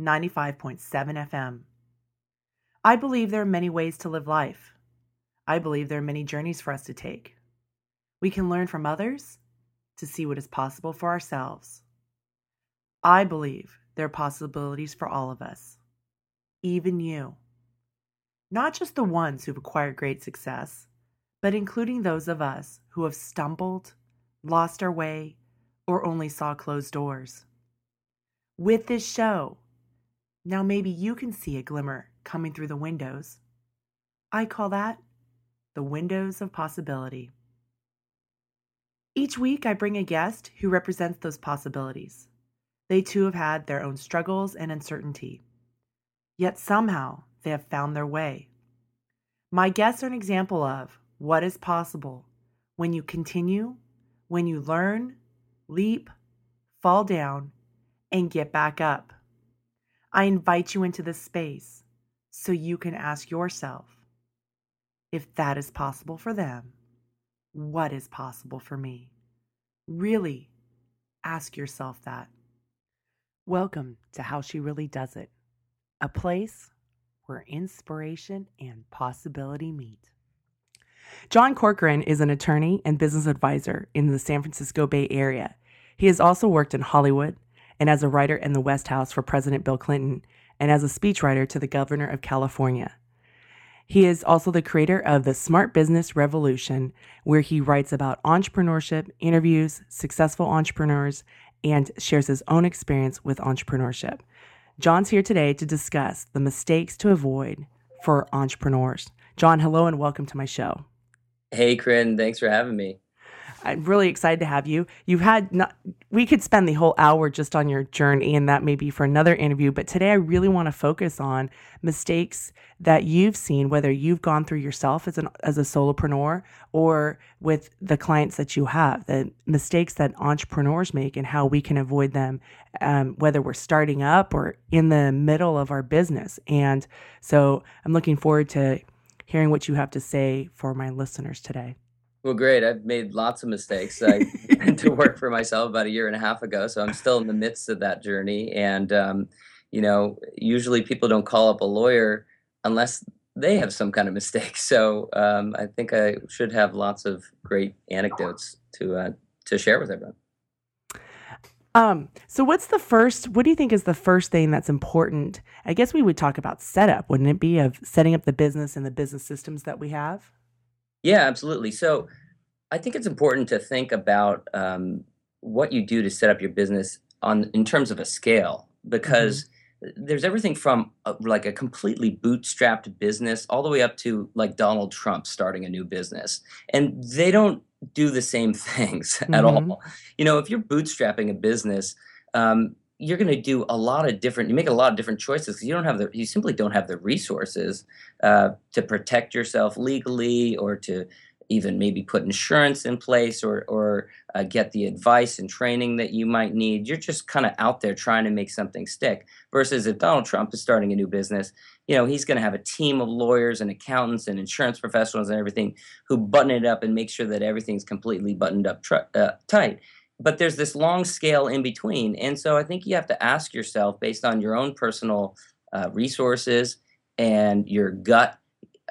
95.7 FM. I believe there are many ways to live life. I believe there are many journeys for us to take. We can learn from others to see what is possible for ourselves. I believe there are possibilities for all of us, even you. Not just the ones who've acquired great success, but including those of us who have stumbled, lost our way, or only saw closed doors. With this show, now maybe you can see a glimmer coming through the windows. I call that the windows of possibility. Each week, I bring a guest who represents those possibilities. They too have had their own struggles and uncertainty. Yet somehow they have found their way. My guests are an example of what is possible when you continue, when you learn, leap, fall down, and get back up. I invite you into this space so you can ask yourself if that is possible for them, what is possible for me? Really ask yourself that. Welcome to How She Really Does It, a place where inspiration and possibility meet. John Corcoran is an attorney and business advisor in the San Francisco Bay Area. He has also worked in Hollywood and as a writer in the White House for President Bill Clinton and as a speechwriter to the governor of California. He is also the creator of the Smart Business Revolution, where he writes about entrepreneurship, interviews successful entrepreneurs, and shares his own experience with entrepreneurship. John's here today to discuss the mistakes to avoid for entrepreneurs. John, hello and welcome to my show. Hey, Koren, thanks for having me. I'm really excited to have you. You've had not, we could spend the whole hour just on your journey, and that may be for another interview. But today, I really want to focus on mistakes that you've seen, whether you've gone through yourself as an as a solopreneur or with the clients that you have. The mistakes that entrepreneurs make and how we can avoid them, um, whether we're starting up or in the middle of our business. And so, I'm looking forward to hearing what you have to say for my listeners today. Well, great. I've made lots of mistakes. I went to work for myself about a year and a half ago, so I'm still in the midst of that journey. And um, you know, usually people don't call up a lawyer unless they have some kind of mistake. So um, I think I should have lots of great anecdotes to uh, to share with everyone. Um, so what's the first what do you think is the first thing that's important? I guess we would talk about setup, wouldn't it be of setting up the business and the business systems that we have? Yeah, absolutely. So I think it's important to think about um, what you do to set up your business on in terms of a scale because mm-hmm. there's everything from a, like a completely bootstrapped business all the way up to like Donald Trump starting a new business, and they don't do the same things mm-hmm. at all. You know, if you're bootstrapping a business. Um, you're going to do a lot of different you make a lot of different choices you don't have the you simply don't have the resources uh, to protect yourself legally or to even maybe put insurance in place or or uh, get the advice and training that you might need. You're just kind of out there trying to make something stick versus if donald trump is starting a new business you know he's going to have a team of lawyers and accountants and insurance professionals and everything who button it up and make sure that everything's completely buttoned up tr- uh, tight but there's this long scale in between. And so I think you have to ask yourself, based on your own personal uh, resources and your gut,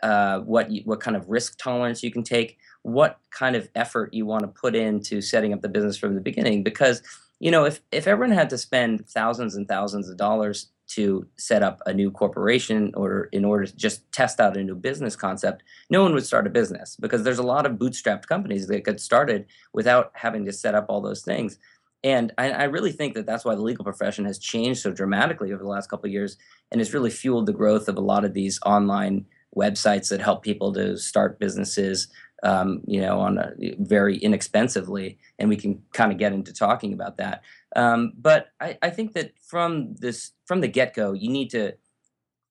uh, what you, what kind of risk tolerance you can take, what kind of effort you want to put into setting up the business from the beginning. Because you know, if if everyone had to spend thousands and thousands of dollars to set up a new corporation or in order to just test out a new business concept, no one would start a business because there's a lot of bootstrapped companies that get started without having to set up all those things. And I, I really think that that's why the legal profession has changed so dramatically over the last couple of years and has really fueled the growth of a lot of these online websites that help people to start businesses um, you know, on a, very inexpensively, and we can kind of get into talking about that. Um, but I, I think that from this from the get go, you need to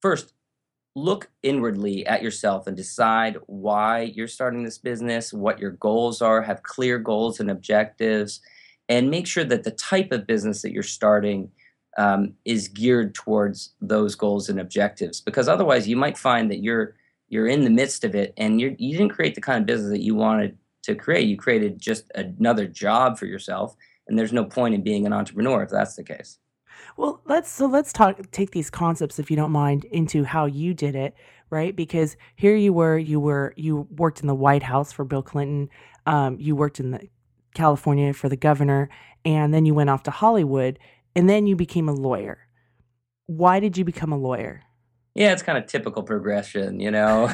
first look inwardly at yourself and decide why you're starting this business, what your goals are, have clear goals and objectives, and make sure that the type of business that you're starting um, is geared towards those goals and objectives. Because otherwise, you might find that you're you're in the midst of it and you're, you didn't create the kind of business that you wanted to create. You created just another job for yourself, and there's no point in being an entrepreneur if that's the case. Well, let's so let's talk take these concepts if you don't mind into how you did it, right? Because here you were, you were you worked in the White House for Bill Clinton, um, you worked in the California for the governor, and then you went off to Hollywood, and then you became a lawyer. Why did you become a lawyer? Yeah, it's kind of typical progression, you know.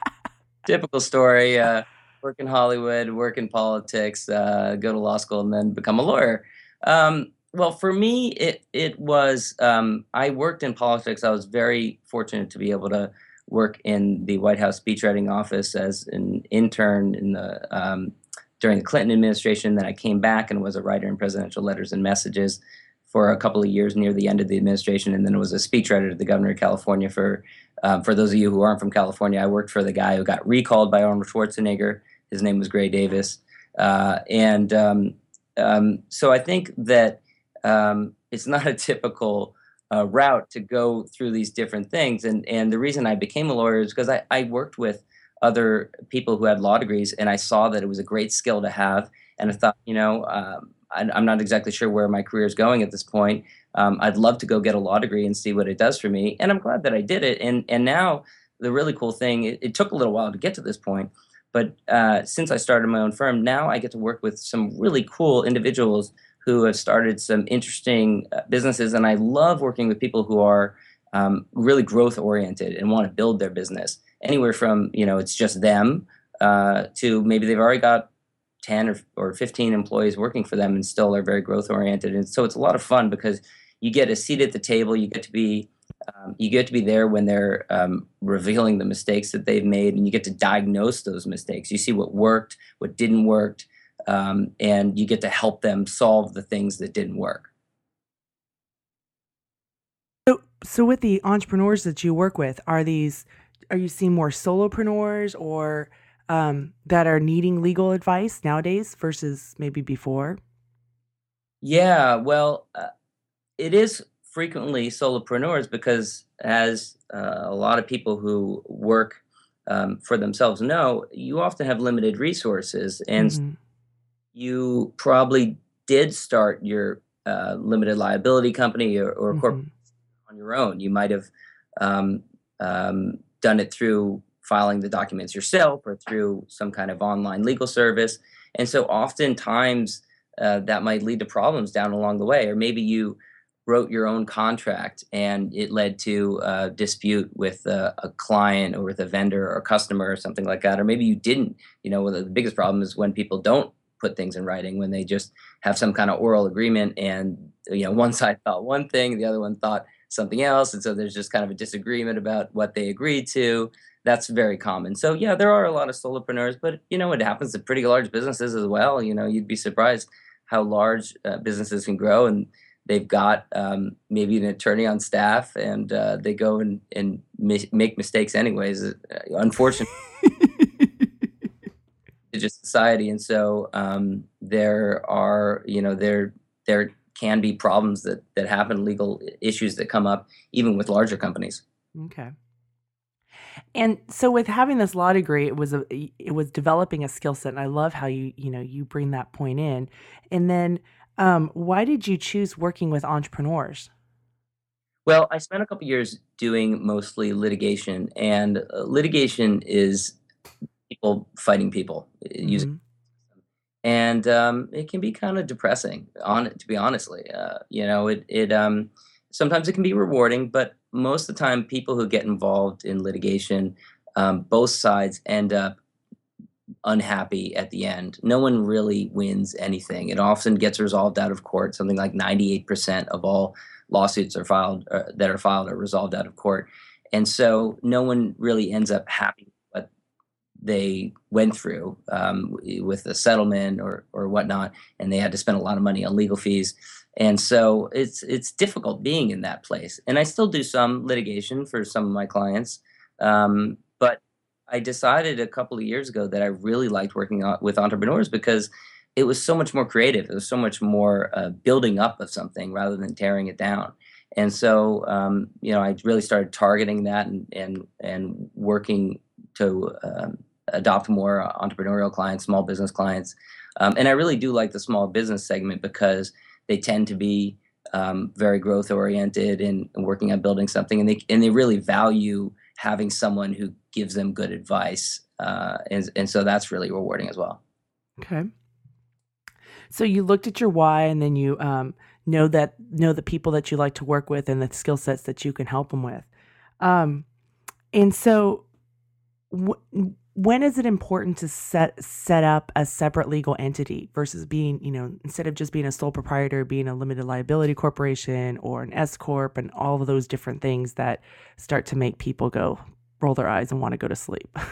typical story. Uh, work in Hollywood, work in politics, uh, go to law school, and then become a lawyer. Um, well, for me, it it was. Um, I worked in politics. I was very fortunate to be able to work in the White House speechwriting office as an intern in the um, during the Clinton administration. Then I came back and was a writer in presidential letters and messages for a couple of years near the end of the administration, and then was a speechwriter to the governor of California. For um, for those of you who aren't from California, I worked for the guy who got recalled by Arnold Schwarzenegger. His name was Gray Davis, uh, and um, um, so I think that um, it's not a typical uh, route to go through these different things. And and the reason I became a lawyer is because I, I worked with other people who had law degrees, and I saw that it was a great skill to have. And I thought, you know, um, I, am not exactly sure where my career is going at this point. Um, I'd love to go get a law degree and see what it does for me. And I'm glad that I did it. And and now the really cool thing, it, it took a little while to get to this point, but uh, since I started my own firm, now I get to work with some really cool individuals who have started some interesting uh, businesses. And I love working with people who are um, really growth oriented and want to build their business. Anywhere from, you know, it's just them uh, to maybe they've already got 10 or, or 15 employees working for them and still are very growth oriented. And so it's a lot of fun because you get a seat at the table, you get to be um, you get to be there when they're um, revealing the mistakes that they've made and you get to diagnose those mistakes you see what worked what didn't work um, and you get to help them solve the things that didn't work. So, so with the entrepreneurs that you work with, are these are you seeing more solopreneurs or um, that are needing legal advice nowadays versus maybe before? Yeah, well, uh, it is frequently solopreneurs because, as uh, a lot of people who work um, for themselves know, you often have limited resources, and mm-hmm you probably did start your uh, limited liability company or, or mm-hmm. corporate on your own. You might have um, um, done it through filing the documents yourself or through some kind of online legal service. And so oftentimes uh, that might lead to problems down along the way. Or maybe you wrote your own contract and it led to a dispute with a, a, client or with a vendor or customer or something like that. Or maybe you didn't. You know, the biggest problem is when people don't put things in writing when they just have some kind of oral agreement and you know one side thought one thing the other one thought something else and so there's just kind of a disagreement about what they agreed to that's very common so yeah there are a lot of solopreneurs but you know it happens to pretty large businesses as well you know you'd be surprised how large uh, businesses can grow and they've got um, maybe an attorney on staff and uh, they go and, and make mistakes anyways uh, unfortunately just society, and so um, there are you know there there can be problems that that happen, legal issues that come up even with larger companies. Okay. And so with having this law degree, it was a it was developing a skill set, and I love how you you know you bring that point in. And then, um, why did you choose working with entrepreneurs? Well, I spent a couple years doing mostly litigation, and uh, litigation is people fighting people uh, mm-hmm. using and um, it can be kind of depressing on to be honestly uh, you know it it um, sometimes it can be rewarding but most of the time people who get involved in litigation um, both sides end up unhappy at the end no one really wins anything it often gets resolved out of court something like 98% of all lawsuits are filed uh, that are filed are resolved out of court and so no one really ends up happy with what they went through um, with the settlement or or whatnot, and they had to spend a lot of money on legal fees. And so it's it's difficult being in that place. And I still do some litigation for some of my clients, um, I decided a couple of years ago that I really liked working with entrepreneurs because it was so much more creative. It was so much more uh, building up of something rather than tearing it down. And so, um, you know, I really started targeting that and and and working to um, adopt more entrepreneurial clients, small business clients. Um, and I really do like the small business segment because they tend to be um, very growth oriented and, working on building something, and they and they really value having someone who gives them good advice, uh, and and so that's really rewarding as well. Okay. So you looked at your why, and then you um, know that know the people that you like to work with and the skill sets that you can help them with. Um, and so, when is it important to set set up a separate legal entity versus being, you know, instead of just being a sole proprietor, being a limited liability corporation or an S corp, and all of those different things that start to make people go roll their eyes and want to go to sleep.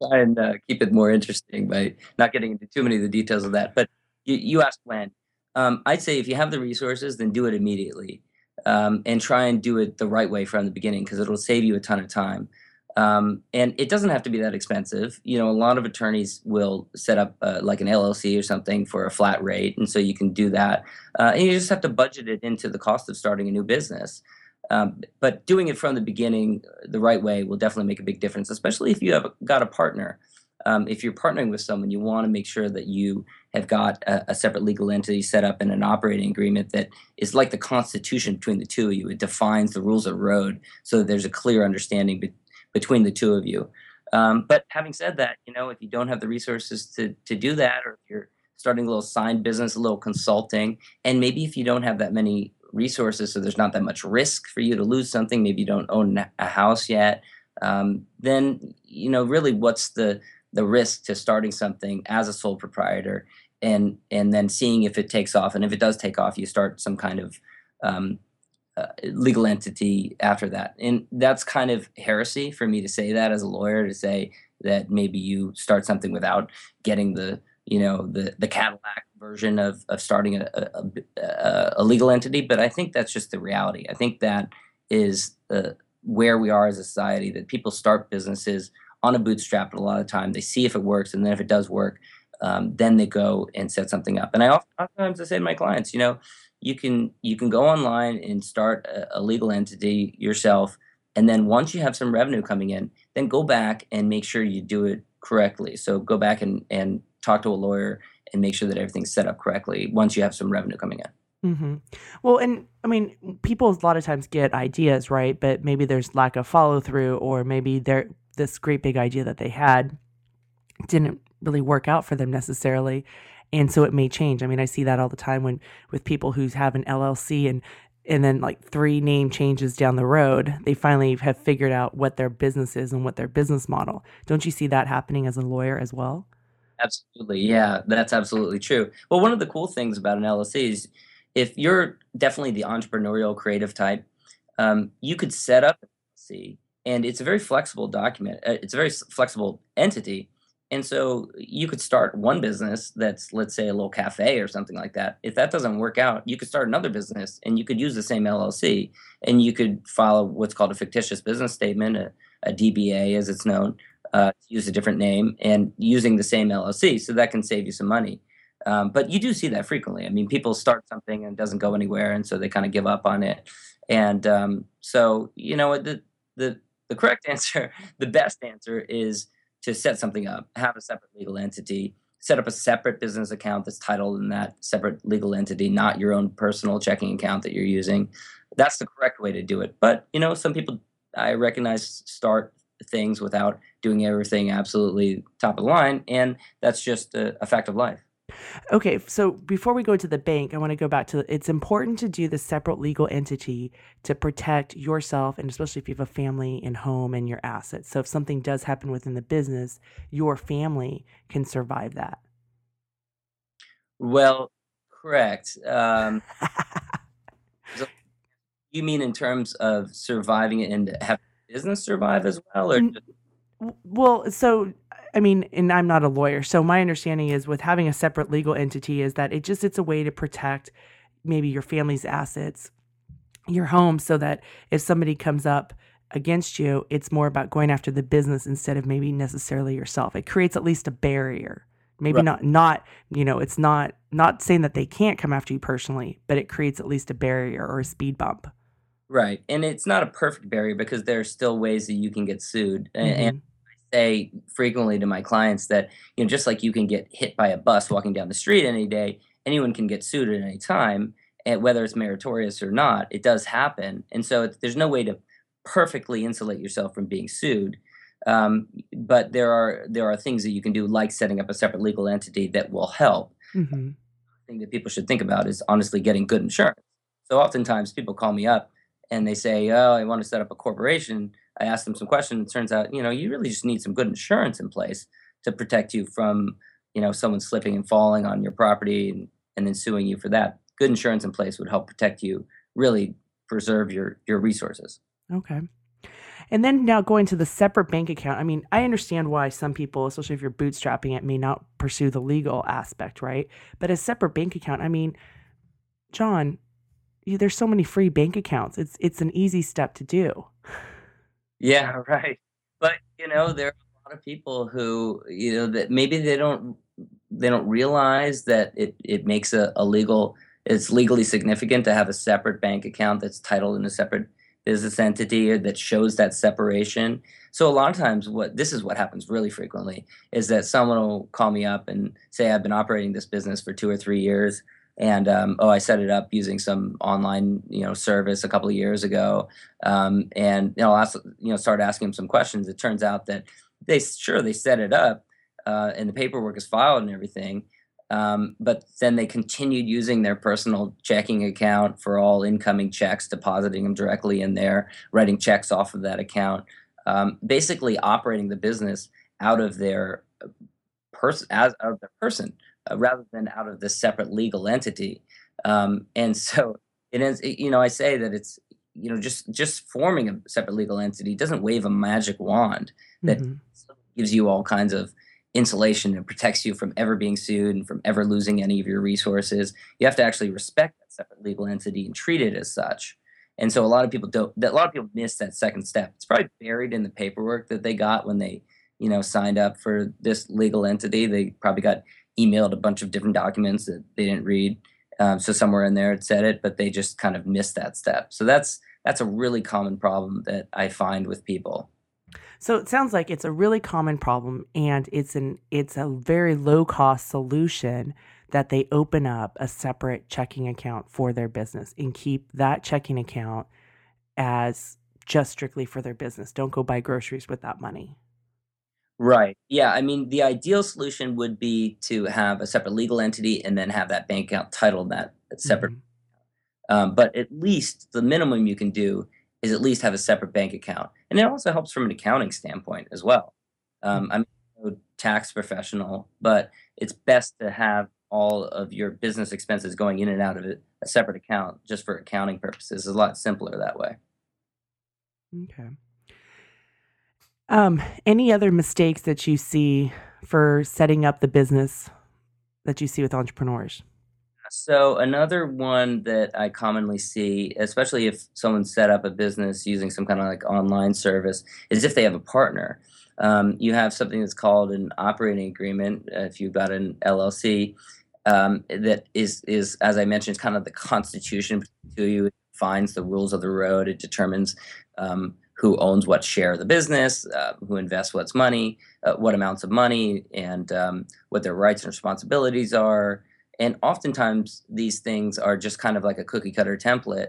And uh, keep it more interesting by not getting into too many of the details of that. But you, you asked when. Um, I'd say if you have the resources, then do it immediately, um, and try and do it the right way from the beginning because it'll save you a ton of time. Um, and it doesn't have to be that expensive. You know, a lot of attorneys will set up uh, like an LLC or something for a flat rate, and so you can do that. Uh, and you just have to budget it into the cost of starting a new business. Um, but doing it from the beginning uh, the right way will definitely make a big difference, especially if you have got a partner. Um, if you're partnering with someone, you want to make sure that you have got a, a, separate legal entity set up in an operating agreement that is like the constitution between the two of you. It defines the rules of the road so that there's a clear understanding be- between the two of you. Um, but having said that, you know, if you don't have the resources to to do that, or if you're starting a little side business, a little consulting, and maybe if you don't have that many resources, so there's not that much risk for you to lose something, maybe you don't own a house yet, um, then you know, really, what's the the risk to starting something as a sole proprietor and and then seeing if it takes off, and if it does take off, you start some kind of um, uh, legal entity after that. And that's kind of heresy for me to say that as a lawyer to say that maybe you start something without getting the you know the the Cadillac version of of starting a a, a, a legal entity. But I think that's just the reality. I think that is uh, where we are as a society that people start businesses on a bootstrap a lot of time. They see if it works, and then if it does work, um, then they go and set something up. And I oftentimes I say to my clients, you know, you can you can go online and start a, a legal entity yourself. And then once you have some revenue coming in then go back and make sure you do it correctly. So go back and and talk to a lawyer and make sure that everything's set up correctly once you have some revenue coming in. Mm-hmm. well and i mean people a lot of times get ideas right? But maybe there's lack of follow through or maybe they're this great big idea that they had didn't really work out for them necessarily and so it may change. I mean, I see that all the time when with people who have an LLC and and then like three name changes down the road, they finally have figured out what their business is and what their business model. Don't you see that happening as a lawyer as well? Absolutely. Yeah, that's absolutely true. Well, one of the cool things about an LLC is if you're definitely the entrepreneurial creative type, um, you could set up an LLC and it's a very flexible document. Uh, it's a very flexible entity and so you could start one business that's, let's say, a little cafe or something like that. If that doesn't work out, you could start another business and you could use the same LLC and you could follow what's called a fictitious business statement, a, a DBA as it's known, uh, use a different name and using the same LLC. So that can save you some money. Um, but you do see that frequently. I mean, people start something and it doesn't go anywhere, and so they kind of give up on it. And um, so, you know, the the the correct answer, the best answer is to set something up, have a separate legal entity, set up a separate business account that's titled in that separate legal entity, not your own personal checking account that you're using. That's the correct way to do it. But, you know, some people I recognize start things without doing everything absolutely top of the line, and that's just a, a fact of life. Okay, so before we go to the bank, I want to go back to it's important to do the separate legal entity to protect yourself and especially if you have a family and home and your assets. So if something does happen within the business, your family can survive that. Well, correct. Um, so you mean in terms of surviving it and have business survive as well, or just- Well, so I mean, and I'm not a lawyer, so my understanding is with having a separate legal entity is that it just it's a way to protect maybe your family's assets, your home, so that if somebody comes up against you, it's more about going after the business instead of maybe necessarily yourself. It creates at least a barrier. Maybe Right. not not, you know, it's not not saying that they can't come after you personally, but it creates at least a barrier or a speed bump. Right. And it's not a perfect barrier because there are still ways that you can get sued. A- And, mm-hmm. Say frequently to my clients that, you know, just like you can get hit by a bus walking down the street any day, anyone can get sued at any time. And whether it's meritorious or not, it does happen. And so it's, there's no way to perfectly insulate yourself from being sued. Um, but there are there are things that you can do, like setting up a separate legal entity that will help. Mhm. thing that people should think about is honestly getting good insurance. So oftentimes people call me up and they say, "Oh, I want to set up a corporation." I asked them some questions. It turns out, you know, you really just need some good insurance in place to protect you from, you know, someone slipping and falling on your property and, and then suing you for that. Good insurance in place would help protect you, really preserve your your resources. Okay. And then now going to the separate bank account. I mean, I understand why some people, especially if you're bootstrapping it, may not pursue the legal aspect, right? But a separate bank account, I mean, John, you, there's so many free bank accounts. It's it's an easy step to do. Yeah, right. But you know, there are a lot of people who, you know, that maybe they don't they don't realize that it it makes a, a legal it's legally significant to have a separate bank account that's titled in a separate business entity that shows that separation. So a lot of times what this is what happens really frequently is that someone will call me up and say I've been operating this business for 2 or 3 years and um, oh I set it up using some online, you know, service a couple of years ago um, and you know, ask, you know, start asking them some questions. It turns out that they sure they set it up, uh, and the paperwork is filed and everything, um, but then they continued using their personal checking account for all incoming checks, depositing them directly in there, writing checks off of that account, um, basically operating the business out of their person as of their person uh, rather than out of this separate legal entity. Um, and so it is. it- You know, I say that it's you know just just forming a separate legal entity doesn't wave a magic wand that Mhm. gives you all kinds of insulation and protects you from ever being sued and from ever losing any of your resources. You have to actually respect that separate legal entity and treat it as such. And so a lot of people don't that a lot of people miss that second step. It's probably buried in the paperwork that they got when they, you know, signed up for this legal entity. They probably got emailed a bunch of different documents that they didn't read. Um, so somewhere in there it said it, but they just kind of missed that step. So that's that's a really common problem that I find with people. So it sounds like it's a really common problem and it's an it's a very low cost solution that they open up a separate checking account for their business and keep that checking account as just strictly for their business. Don't go buy groceries with that money. Right. Yeah. I mean, the ideal solution would be to have a separate legal entity and then have that bank account titled that separate. Mhm. Um, but at least the minimum you can do is at least have a separate bank account, and it also helps from an accounting standpoint as well. Um, I'm no tax professional, but it's best to have all of your business expenses going in and out of it, a separate account just for accounting purposes. It's a lot simpler that way. Okay. Um, any other mistakes that you see for setting up the business that you see with entrepreneurs? So another one that I commonly see, especially if someone set up a business using some kind of like online service, is if they have a partner. Um, you have something that's called an operating agreement. Uh, if you've got an LLC, um, that is is as I mentioned, kind of the constitution to you. It defines the rules of the road. It determines um, who owns what share of the business, uh, who invests what's money, uh, what amounts of money, and um, what their rights and responsibilities are. And oftentimes these things are just kind of like a cookie cutter template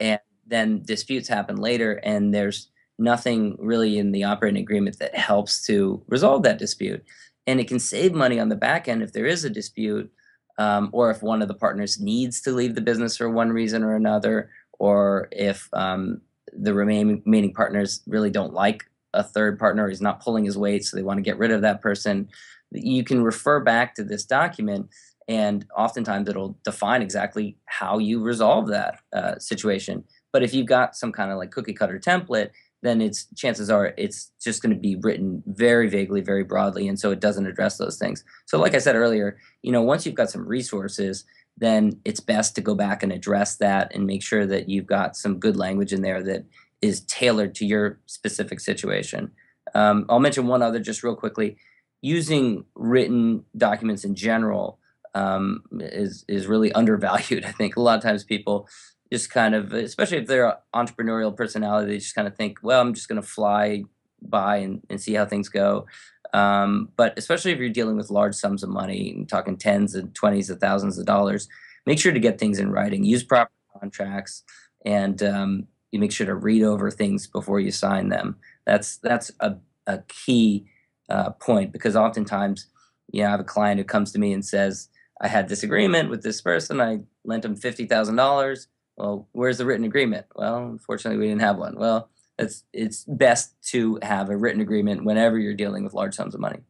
and then disputes happen later and there's nothing really in the operating agreement that helps to resolve that dispute. And it can save money on the back end if there is a dispute um, or if one of the partners needs to leave the business for one reason or another or if um, the remaining, partners really don't like a third partner he's not pulling his weight so they want to get rid of that person you can refer back to this document and oftentimes it'll define exactly how you resolve that uh, situation. But if you've got some kind of like cookie cutter template, then it's chances are it's just going to be written very vaguely, very broadly, and so it doesn't address those things. So, like I said earlier, you know, once you've got some resources, then it's best to go back and address that and make sure that you've got some good language in there that is tailored to your specific situation. Um, I'll mention one other just real quickly. Using written documents in general um, is is really undervalued. I think a lot of times people just kind of, especially if they're entrepreneurial personality, they just kind of think, well, I'm just going to fly by and, and see how things go. Um, but especially if you're dealing with large sums of money, and talking tens and twenties of thousands of dollars, make sure to get things in writing. Use proper contracts, and um, you make sure to read over things before you sign them. That's that's a, a key uh, point because oftentimes, you know, I have a client who comes to me and says, "I had this agreement with this person. I lent him fifty thousand dollars. Well, where's the written agreement? Well, unfortunately, we didn't have one. Well, it's it's best to have a written agreement whenever you're dealing with large sums of money.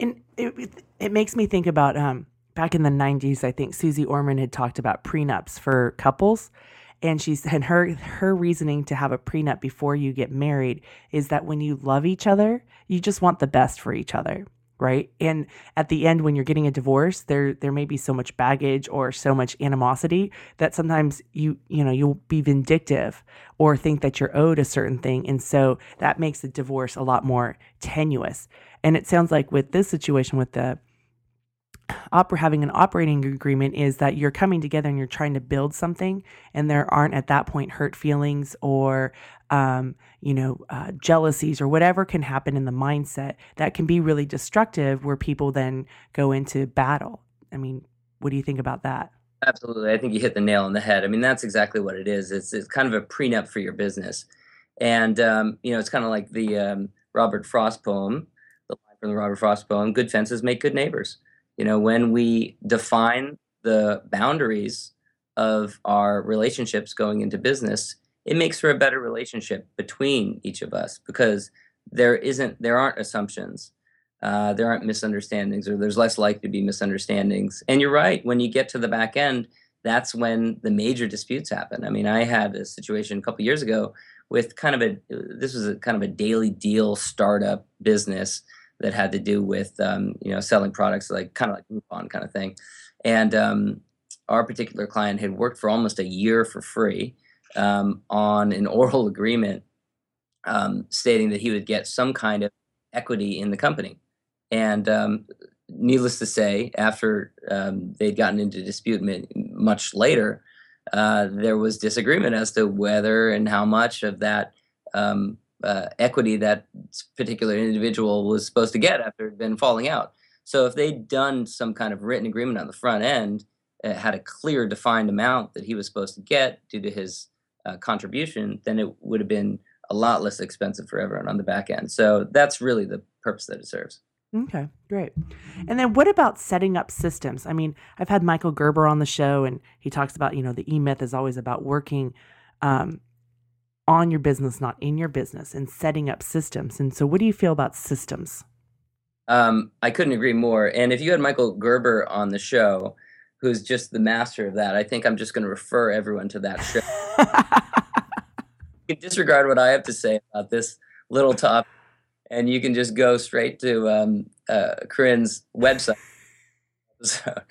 And it it makes me think about um, back in the '90s. I think Susie Orman had talked about prenups for couples, and she said her her reasoning to have a prenup before you get married is that when you love each other, you just want the best for each other right? And at the end when you're getting a divorce there there may be so much baggage or so much animosity that sometimes you you know you'll be vindictive or think that you're owed a certain thing. And so that makes the divorce a lot more tenuous. And it sounds like with this situation with the opera having an operating agreement is that you're coming together and you're trying to build something and there aren't at that point hurt feelings or um, you know uh, jealousies or whatever can happen in the mindset that can be really destructive where people then go into battle. I mean what do you think about that? Absolutely. I think you hit the nail on the head. I mean that's exactly what it is. It's, it's kind of a prenup for your business. And um, you know it's kind of like the um, robert frost poem the line from the robert frost poem good fences make good neighbors you know, when we define the boundaries of our relationships going into business, it makes for a better relationship between each of us because there isn't there aren't assumptions uh, there aren't misunderstandings or there's less likely to be misunderstandings. And you're right when you get to the back end that's when the major disputes happen. I mean i had a situation a couple years ago with kind of a this was a kind of a daily deal startup business that had to do with um, you know selling products like kind of like Groupon kind of thing. And um, our particular client had worked for almost a year for free um, on an oral agreement um, stating that he would get some kind of equity in the company. And um, needless to say, after um, they'd gotten into dispute much later, uh, there was disagreement as to whether and how much of that um, uh, equity that particular individual was supposed to get after it had been falling out. So if they'd done some kind of written agreement on the front end, had a clear defined amount that he was supposed to get due to his uh, contribution, then it would have been a lot less expensive for everyone on the back end. So that's really the purpose that it serves. Okay, great. And then what about setting up systems? I mean, I've had Michael Gerber on the show and he talks about, you know, the E Myth is always about working um, on your business, not in your business, and setting up systems. And so, what do you feel about systems? Um, I couldn't agree more. And if you had Michael Gerber on the show, who's just the master of that, I think I'm just going to refer everyone to that show. you can disregard what I have to say about this little topic, and you can just go straight to um, uh, Koren's website.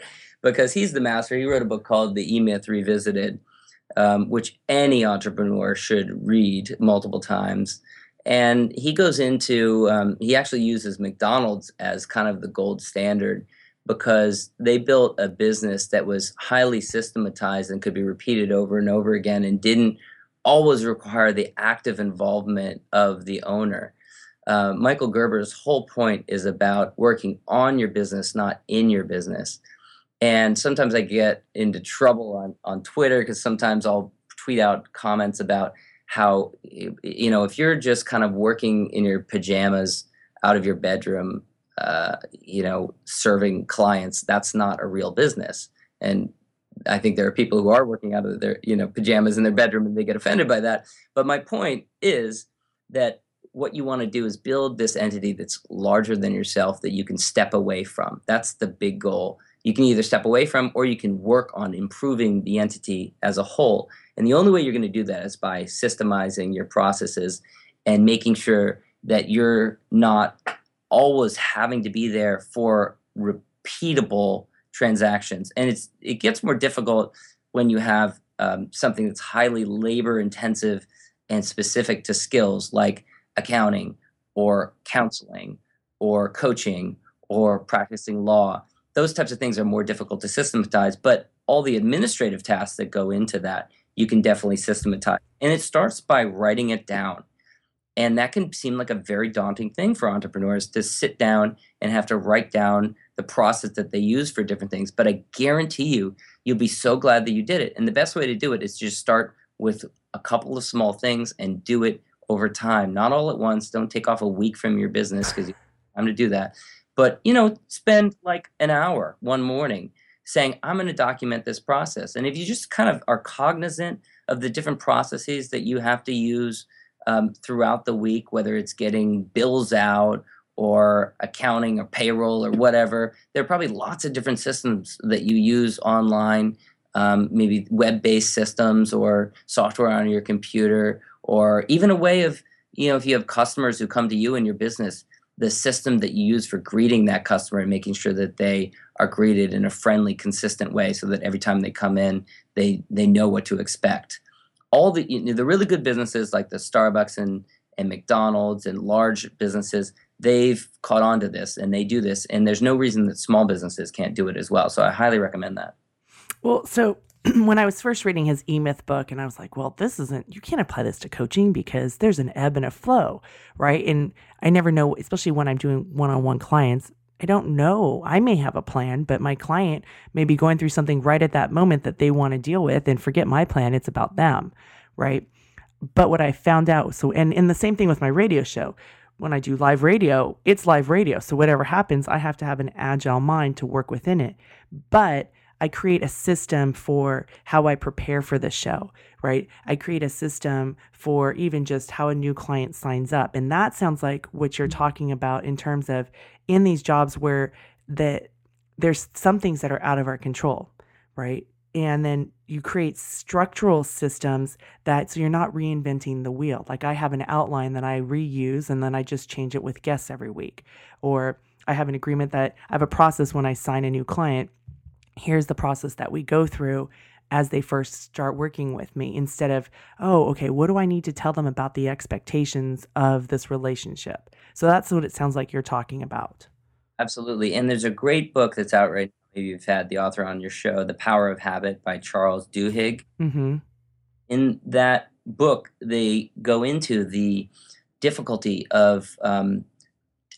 because he's the master. He wrote a book called The E Myth Revisited um, which any entrepreneur should read multiple times. And he goes into, um, he actually uses McDonald's as kind of the gold standard because they built a business that was highly systematized and could be repeated over and over again and didn't always require the active involvement of the owner. Uh, Michael Gerber's whole point is about working on your business, not in your business. And sometimes I get into trouble on, on Twitter because sometimes I'll tweet out comments about how, you know, if you're just kind of working in your pajamas out of your bedroom, uh, you know, serving clients, that's not a real business. And I think there are people who are working out of their, you know, pajamas in their bedroom and they get offended by that. But my point is that what you want to do is build this entity that's larger than yourself that you can step away from. That's the big goal you can either step away from or you can work on improving the entity as a whole. And the only way you're going to do that is by systemizing your processes and making sure that you're not always having to be there for repeatable transactions. And it's it gets more difficult when you have um, something that's highly labor intensive and specific to skills like accounting or counseling or coaching or practicing law. Those types of things are more difficult to systematize, but all the administrative tasks that go into that, you can definitely systematize. And it starts by writing it down. And that can seem like a very daunting thing for entrepreneurs to sit down and have to write down the process that they use for different things. But I guarantee you, you'll be so glad that you did it. And the best way to do it is just start with a couple of small things and do it over time, not all at once. Don't take off a week from your business because have time to do that. But you know, spend like an hour one morning saying, I'm going to document this process. And if you just kind of are cognizant of the different processes that you have to use um, throughout the week, whether it's getting bills out or accounting or payroll or whatever. There are probably lots of different systems that you use online, um, maybe web based systems or software on your computer, or even a way of, you know, if you have customers who come to you in your business, the system that you use for greeting that customer and making sure that they are greeted in a friendly, consistent way so that every time they come in, they, they know what to expect. All the, you know, the really good businesses like the Starbucks and, and McDonald's and large businesses, they've caught on to this and they do this and there's no reason that small businesses can't do it as well so i highly recommend that well so when i was first reading his e-myth book and i was like well this isn't you can't apply this to coaching because there's an ebb and a flow right and i never know especially when i'm doing one-on-one clients I don't know. I may have a plan, but my client may be going through something right at that moment that they want to deal with and forget my plan. It's about them, right? But what I found out, so, and, and the same thing with my radio show when I do live radio, it's live radio. So whatever happens, I have to have an agile mind to work within it. But I create a system for how I prepare for the show, right? I create a system for even just how a new client signs up. And that sounds like what you're mm-hmm. talking about in terms of in these jobs where that there's some things that are out of our control, right? and then you create structural systems that so you're not reinventing the wheel like i have an outline that i reuse and then i just change it with guests every week or i have an agreement that i have a process when i sign a new client here's the process that we go through as they first start working with me instead of oh okay what do i need to tell them about the expectations of this relationship so that's what it sounds like you're talking about absolutely and there's a great book that's out right maybe you've had the author on your show, The Power of Habit by Charles Duhigg. Mm-hmm. In that book, they go into the difficulty of um,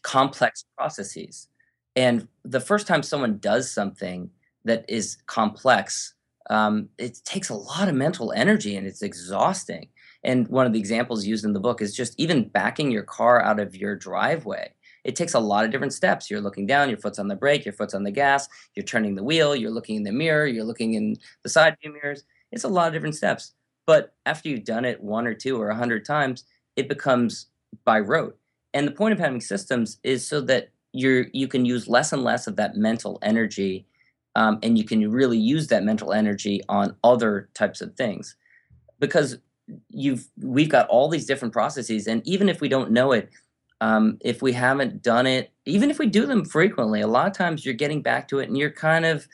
complex processes. And the first time someone does something that is complex, um, it takes a lot of mental energy and it's exhausting. And one of the examples used in the book is just even backing your car out of your driveway it takes a lot of different steps. You're looking down, your foot's on the brake, your foot's on the gas, you're turning the wheel, you're looking in the mirror, you're looking in the side view mirrors. It's a lot of different steps. But after you've done it one or two or a hundred times, it becomes by rote. And the point of having systems is so that you're you can use less and less of that mental energy, um, and you can really use that mental energy on other types of things, because you've we've got all these different processes, and even if we don't know it, um, if we haven't done it, even if we do them frequently, a lot of times you're getting back to it and you're kind of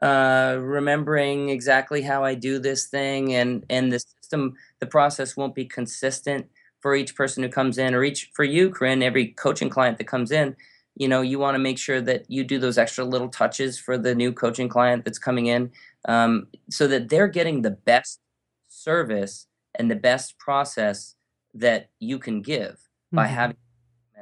uh, remembering exactly how I do this thing, and and the system, the process won't be consistent for each person who comes in, or each for you, Koren, every coaching client that comes in. You know, you want to make sure that you do those extra little touches for the new coaching client that's coming in, um, so that they're getting the best service and the best process that you can give mm-hmm. by having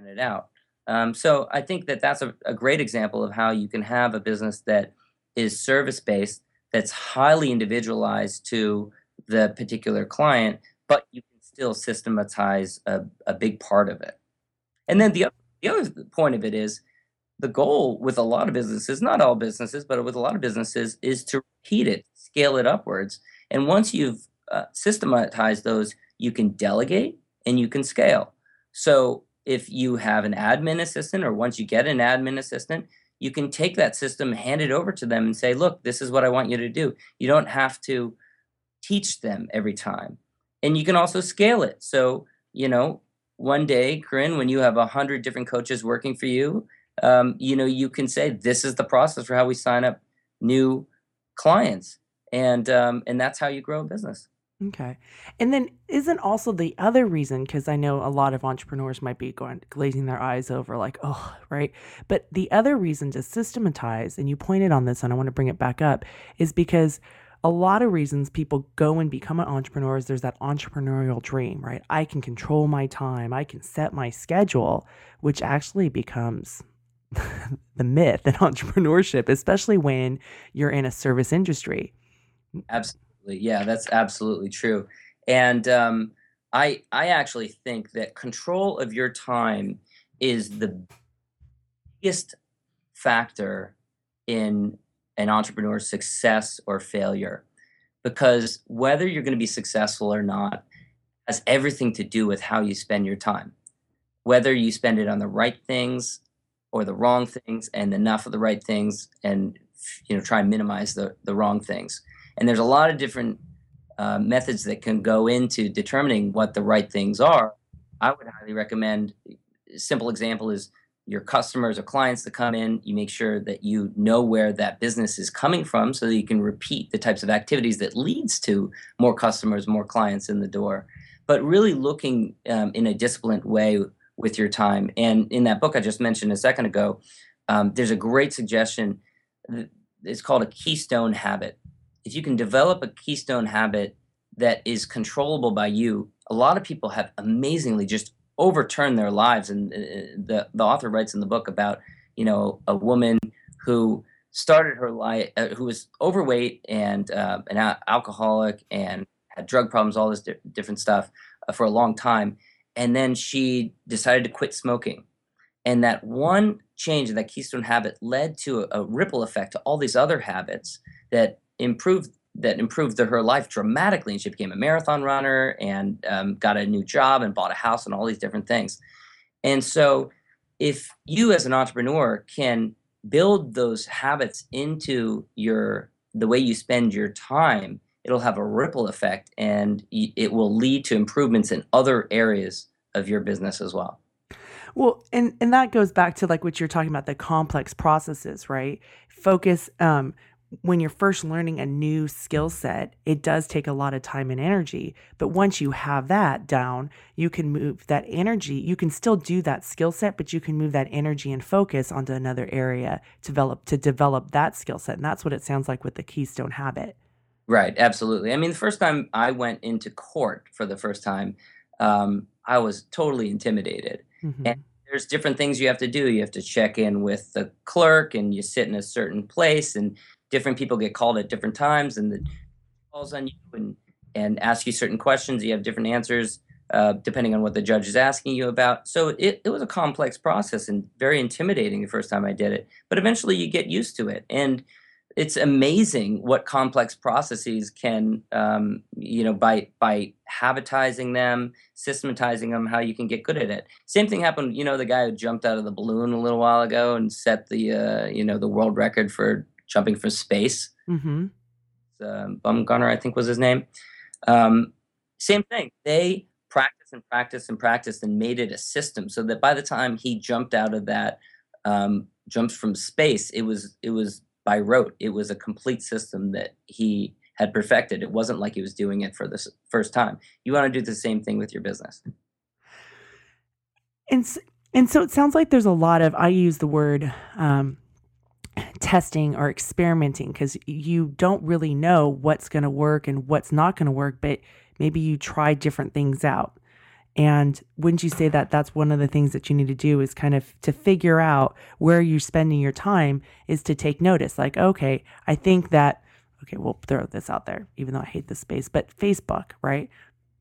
it out. Um, so I think that that's a, a great example of how you can have a business that is service based, that's highly individualized to the particular client, but you can still systematize a, a big part of it. And then the other, the other point of it is the goal with a lot of businesses, not all businesses, but with a lot of businesses, is to repeat it, scale it upwards. And once you've uh, systematized those, you can delegate and you can scale. So if you have an admin assistant or once you get an admin assistant, you can take that system, hand it over to them, and say, look, this is what I want you to do. You don't have to teach them every time. And you can also scale it. So, you know, one day, Koren, when you have a hundred different coaches working for you, um, you know, you can say, this is the process for how we sign up new clients. And um, and that's how you grow a business. Okay. And then isn't also the other reason, because I know a lot of entrepreneurs might be going glazing their eyes over, like, oh, right. But the other reason to systematize, and you pointed on this, and I want to bring it back up, is because a lot of reasons people go and become an entrepreneur is there's that entrepreneurial dream, right? I can control my time, I can set my schedule, which actually becomes the myth in entrepreneurship, especially when you're in a service industry. Absolutely yeah, that's absolutely true. And um, I I actually think that control of your time is the biggest factor in an entrepreneur's success or failure because whether you're going to be successful or not has everything to do with how you spend your time whether you spend it on the right things or the wrong things and enough of the right things and you know try and minimize the the wrong things and there's a lot of different uh, methods that can go into determining what the right things are. I would highly recommend. A simple example is your customers or clients that come in. You make sure that you know where that business is coming from, so that you can repeat the types of activities that leads to more customers, more clients in the door. But really looking um, in a disciplined way with your time. And in that book I just mentioned a second ago, um, there's a great suggestion. It's called a keystone habit if you can develop a keystone habit that is controllable by you, a lot of people have amazingly just overturned their lives. And uh, the the author writes in the book about you know a woman who started her life uh, who was overweight and uh, an alcoholic and had drug problems, all this di- different stuff uh, for a long time, and then she decided to quit smoking. And that one change in that keystone habit led to a, a ripple effect to all these other habits that improved that improved her life dramatically and she became a marathon runner and um, got a new job and bought a house and all these different things and so if you as an entrepreneur can build those habits into your the way you spend your time it'll have a ripple effect and it will lead to improvements in other areas of your business as well well, and and that goes back to like what you're talking about the complex processes, right? Focus um when you're first learning a new skill set, it does take a lot of time and energy. But once you have that down, you can move that energy. You can still do that skill set, but you can move that energy and focus onto another area to develop to develop that skill set. And that's what it sounds like with the keystone habit. Right, absolutely. I mean, the first time I went into court for the first time, um, I was totally intimidated. Mm-hmm. And there's different things you have to do. You have to check in with the clerk, and you sit in a certain place, and different people get called at different times and the calls on you and and ask you certain questions. You have different answers uh, depending on what the judge is asking you about. So it, it was a complex process and very intimidating the first time i did it but eventually you get used to it. And it's amazing what complex processes can um, you know by by habitizing them systematizing them how you can get good at it. Same thing happened you know the guy who jumped out of the balloon a little while ago and set the uh, you know the world record for jumping from space. Mm-hmm. Um, Bumgarner, I think was his name. Um, same thing. They practiced and practiced and practiced and made it a system so that by the time he jumped out of that, um, jumped from space, it was it was by rote. It was a complete system that he had perfected. It wasn't like he was doing it for the first time. You want to do the same thing with your business. And and so it sounds like there's a lot of I use the word um, testing or experimenting because you don't really know what's going to work and what's not going to work, but maybe you try different things out. And wouldn't you say that that's one of the things that you need to do is kind of to figure out where you're spending your time is to take notice. Like, okay, I think that, okay, we'll throw this out there, even though I hate this space, but Facebook, right?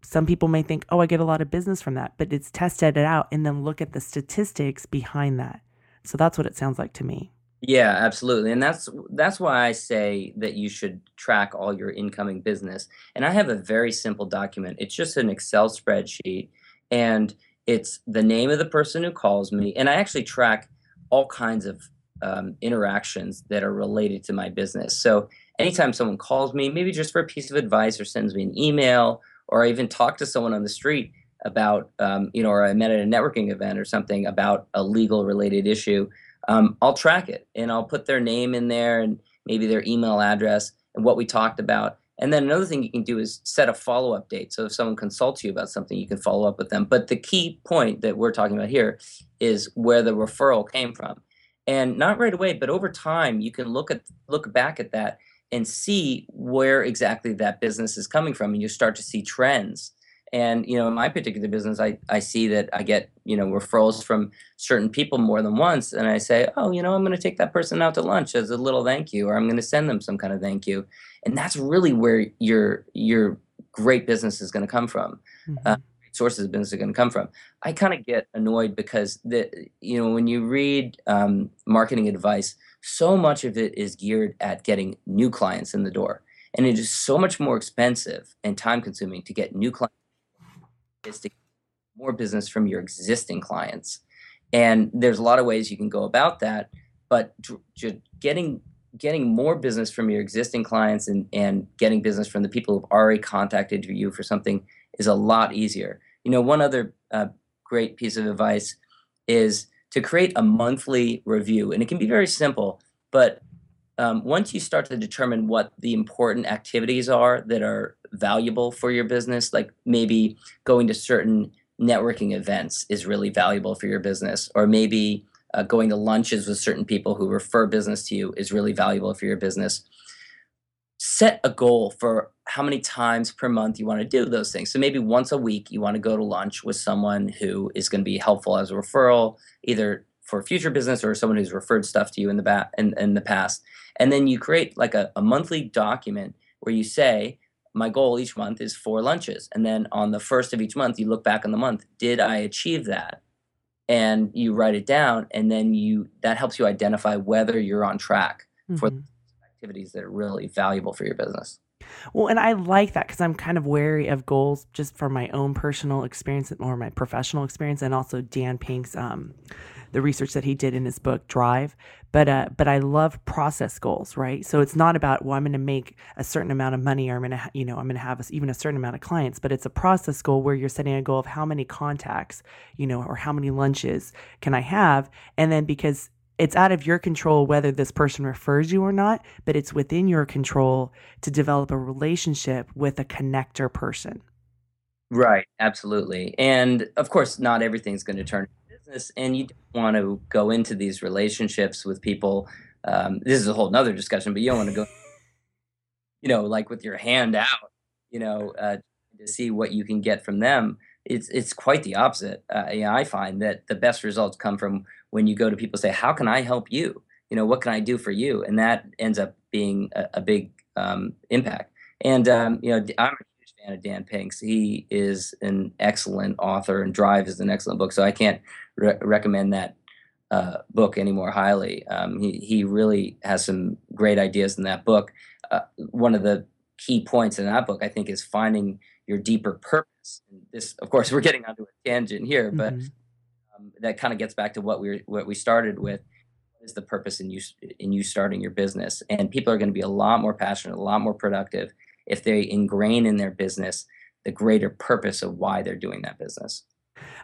Some people may think, oh, I get a lot of business from that, but it's tested it out and then look at the statistics behind that. So that's what it sounds like to me. Yeah, absolutely. And that's that's why I say that you should track all your incoming business. And I have a very simple document. It's just an Excel spreadsheet and it's the name of the person who calls me and I actually track all kinds of um, interactions that are related to my business. So anytime someone calls me, maybe just for a piece of advice or sends me an email, or I even talk to someone on the street about, um, you know, or I met at a networking event or something about a legal related issue, um, I'll track it and I'll put their name in there and maybe their email address and what we talked about. And then another thing you can do is set a follow up date. So if someone consults you about something, you can follow up with them. But the key point that we're talking about here is where the referral came from. And not right away, but over time, you can look at look back at that and see where exactly that business is coming from, and you start to see trends. And you know, in my particular business, I, I see that I get you know referrals from certain people more than once, and I say, oh, you know, I'm going to take that person out to lunch as a little thank you, or I'm going to send them some kind of thank you, and that's really where your your great business is going to come from. Mm-hmm. Uh, sources of business are going to come from. I kind of get annoyed because the you know when you read um, marketing advice, so much of it is geared at getting new clients in the door, and it is so much more expensive and time consuming to get new clients is to more business from your existing clients. And there's a lot of ways you can go about that, but getting getting more business from your existing clients and, and getting business from the people who've already contacted you for something is a lot easier. You know, one other uh, great piece of advice is to create a monthly review, and it can be very simple, but um, once you start to determine what the important activities are that are valuable for your business, like maybe going to certain networking events is really valuable for your business, or maybe uh, going to lunches with certain people who refer business to you is really valuable for your business. Set a goal for how many times per month you want to do those things. So maybe once a week you want to go to lunch with someone who is going to be helpful as a referral, either for future business or someone who's referred stuff to you in the ba- in, in the past. And then you create like a, a monthly document where you say, my goal each month is four lunches. And then on the first of each month, you look back on the month. Did I achieve that? And you write it down, and then you that helps you identify whether you're on track mm-hmm. for activities that are really valuable for your business. Well, and I like that because I'm kind of wary of goals just from my own personal experience or my professional experience, and also Dan Pink's um, the research that he did in his book Drive. But uh, but I love process goals, right? So it's not about well, I'm going to make a certain amount of money, or I'm going to ha- you know I'm going to have a, even a certain amount of clients. But it's a process goal where you're setting a goal of how many contacts, you know, or how many lunches can I have, and then because it's out of your control whether this person refers you or not, but it's within your control to develop a relationship with a connector person. Right, absolutely. And of course, not everything's going to turn business and you don't want to go into these relationships with people. Um, this is a whole nother discussion, but you don't want to go, you know, like with your hand out, you know, uh, to see what you can get from them. It's it's quite the opposite. Uh, you know, I find that the best results come from when you go to people say, "How can I help you? You know, what can I do for you?" And that ends up being a, a big um, impact. And um, you know, I'm a huge fan of Dan Pink's. He is an excellent author, and Drive is an excellent book. So I can't re- recommend that uh, book any more highly. Um, he he really has some great ideas in that book. Uh, one of the key points in that book, I think, is finding your deeper purpose. And this, of course, we're getting onto a tangent here, but mm-hmm. Um, that kind of gets back to what we what we started with. is the purpose in you in you starting your business? And people are going to be a lot more passionate, a lot more productive if they ingrain in their business the greater purpose of why they're doing that business.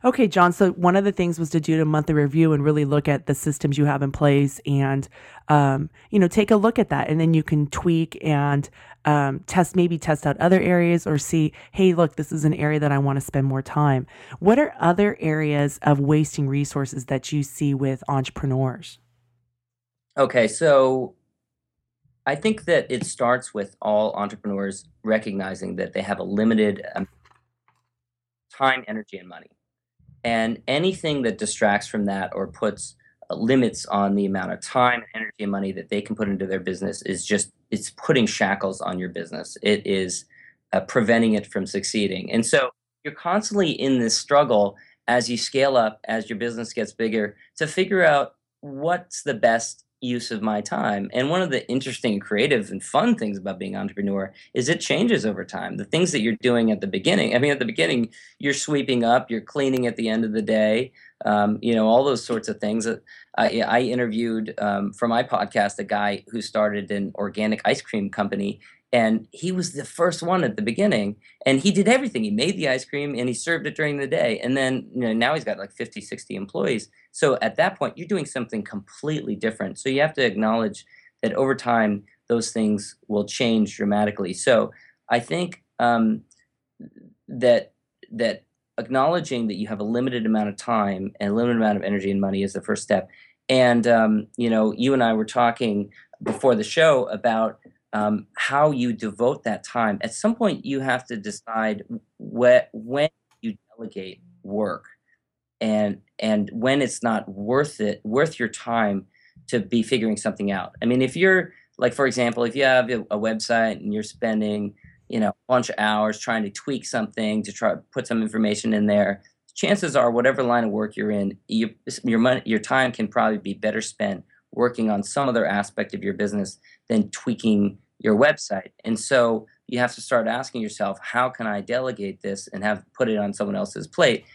Okay, John. So one of the things was to do a monthly review and really look at the systems you have in place, and um, you know, take a look at that, and then you can tweak and um, test, maybe test out other areas, or see, hey, look, this is an area that I want to spend more time. What are other areas of wasting resources that you see with entrepreneurs? Okay, so I think that it starts with all entrepreneurs recognizing that they have a limited um, time, energy, and money. And anything that distracts from that or puts limits on the amount of time, and energy, and money that they can put into their business is just it's putting shackles on your business. It is uh, preventing it from succeeding. And so you're constantly in this struggle as you scale up, as your business gets bigger, to figure out what's the best use of my time. And one of the interesting, creative, and fun things about being an entrepreneur is it changes over time. The things that you're doing at the beginning, I mean, at the beginning, you're sweeping up, you're cleaning at the end of the day, um, you know, all those sorts of things. I, I interviewed um, for my podcast a guy who started an organic ice cream company and he was the first one at the beginning and he did everything. He made the ice cream and he served it during the day and then you know now he's got like 50 60 employees. So at that point you're doing something completely different. So you have to acknowledge that over time those things will change dramatically. So i think um, that that acknowledging that you have a limited amount of time and a limited amount of energy and money is the first step and um, you know you and i were talking before the show about um, how you devote that time. At some point, you have to decide wh- when you delegate work and and when it's not worth it, worth your time to be figuring something out. I mean, if you're like, for example, if you have a website and you're spending you know a bunch of hours trying to tweak something to try put some information in there chances are whatever line of work you're in you, your money your time can probably be better spent working on some other aspect of your business than tweaking your website. And so you have to start asking yourself, how can I delegate this and have put it on someone else's plate?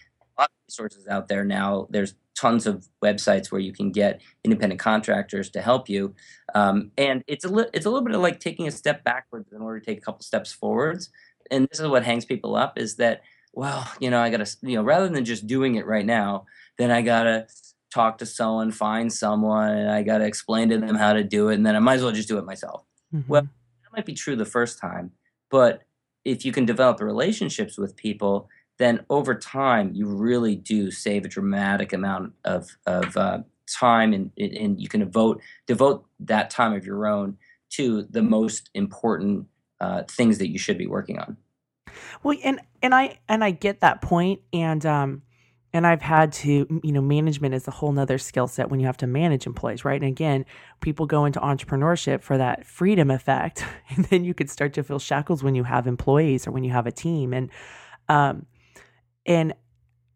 A lot of resources out there now. There's tons of websites where you can get independent contractors to help you, um, and it's a li- it's a little bit of like taking a step backwards in order to take a couple steps forwards. And this is what hangs people up: is that well, you know, I gotta you know, rather than just doing it right now, then I gotta talk to someone, find someone, and I gotta explain to them how to do it, and then I might as well just do it myself. Mm-hmm. Well, that might be true the first time, but if you can develop relationships with people, then over time you really do save a dramatic amount of of uh, time, and and you can devote devote that time of your own to the most important uh, things that you should be working on. Well, and and I and I get that point, and um, and I've had to, you know, management is a whole nother skill set when you have to manage employees, right? And again, people go into entrepreneurship for that freedom effect. And then you could start to feel shackles when you have employees or when you have a team. And, um, and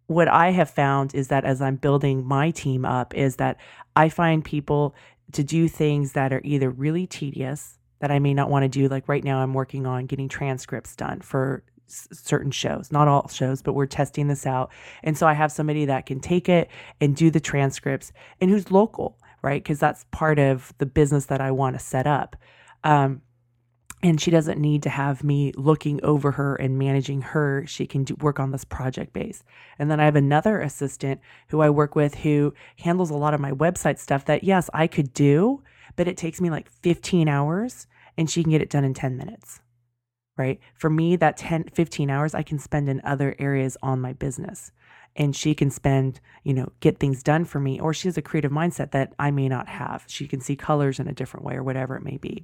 what I have found is that as I'm building my team up, is that I find people to do things that are either really tedious that I may not want to do. Like right now, I'm working on getting transcripts done for certain shows, not all shows, but we're testing this out. And so I have somebody that can take it and do the transcripts and who's local, right? Because that's part of the business that I want to set up. Um, and she doesn't need to have me looking over her and managing her. She can do, work on this project base. And then I have another assistant who I work with who handles a lot of my website stuff that, yes, I could do, but it takes me like 15 hours and she can get it done in 10 minutes right? For me, that 10, 15 hours I can spend in other areas on my business. And she can spend, you know, get things done for me, or she has a creative mindset that I may not have. She can see colors in a different way, or whatever it may be.